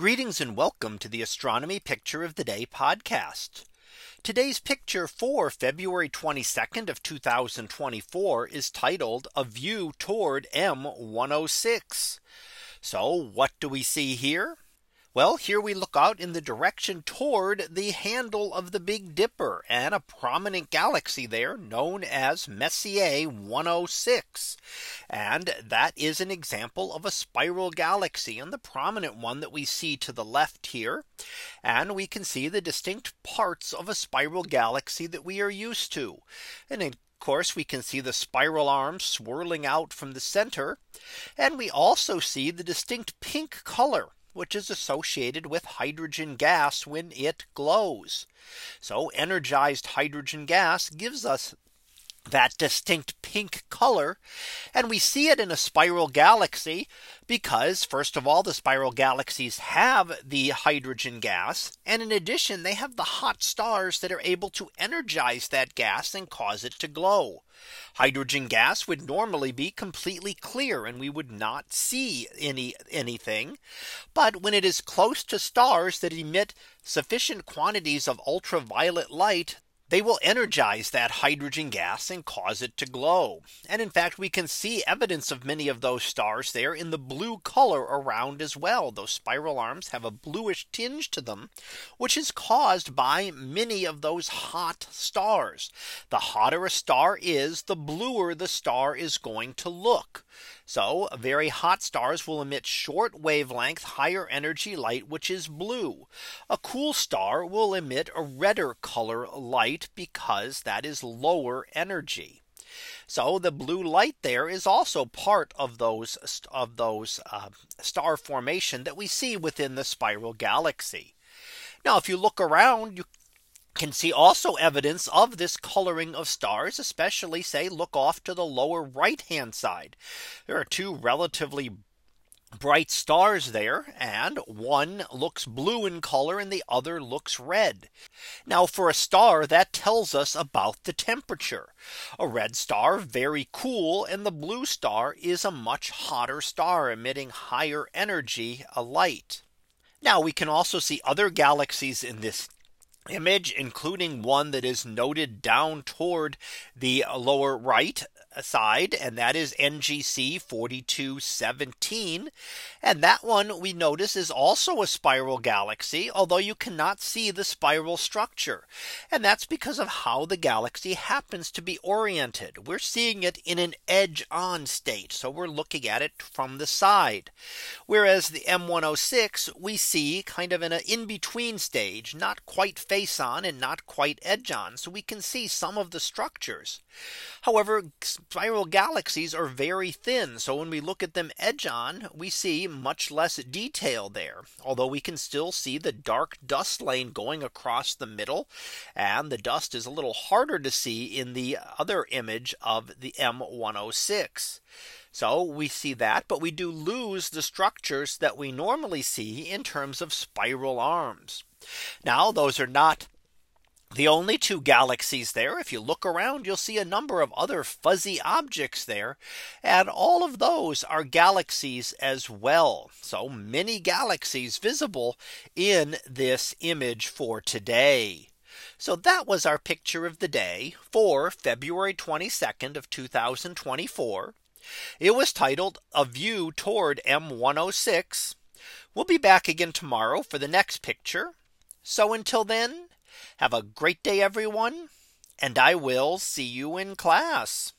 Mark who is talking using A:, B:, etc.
A: Greetings and welcome to the Astronomy Picture of the Day podcast. Today's picture for February 22nd of 2024 is titled a view toward M106. So what do we see here? Well, here we look out in the direction toward the handle of the Big Dipper and a prominent galaxy there known as Messier 106. And that is an example of a spiral galaxy and the prominent one that we see to the left here. And we can see the distinct parts of a spiral galaxy that we are used to. And in course, we can see the spiral arms swirling out from the center. And we also see the distinct pink color which is associated with hydrogen gas when it glows. So energized hydrogen gas gives us that distinct pink color. And we see it in a spiral galaxy because first of all, the spiral galaxies have the hydrogen gas. And in addition, they have the hot stars that are able to energize that gas and cause it to glow. Hydrogen gas would normally be completely clear and we would not see any anything. But when it is close to stars that emit sufficient quantities of ultraviolet light, they will energize that hydrogen gas and cause it to glow. And in fact, we can see evidence of many of those stars there in the blue color around as well. Those spiral arms have a bluish tinge to them, which is caused by many of those hot stars. The hotter a star is, the bluer the star is going to look. So very hot stars will emit short wavelength higher energy light which is blue. A cool star will emit a redder color light because that is lower energy. So the blue light there is also part of those of those uh, star formation that we see within the spiral galaxy. Now if you look around you can see also evidence of this coloring of stars, especially say look off to the lower right hand side. There are two relatively bright stars there and one looks blue in color and the other looks red. Now for a star that tells us about the temperature. A red star very cool and the blue star is a much hotter star emitting higher energy light. Now we can also see other galaxies in this image, including one that is noted down toward the lower right side and that is NGC 4217. And that one we notice is also a spiral galaxy, although you cannot see the spiral structure. And that's because of how the galaxy happens to be oriented. We're seeing it in an edge on state. So we're looking at it from the side. Whereas the M106 we see kind of in an in between stage, not quite face on and not quite edge on. So we can see some of the structures. However, spiral galaxies are very thin. So when we look at them edge on, we see much less detail there. Although we can still see the dark dust lane going across the middle. And the dust is a little harder to see in the other image of the M106. So we see that, but we do lose the structures that we normally see in terms of spiral arms. Now those are not the only two galaxies there. If you look around, you'll see a number of other fuzzy objects there. And all of those are galaxies as well. So many galaxies visible in this image for today. So that was our picture of the day for February 22nd of 2024. It was titled a view toward M106. We'll be back again tomorrow for the next picture. So until then, have a great day, everyone. And I will see you in class.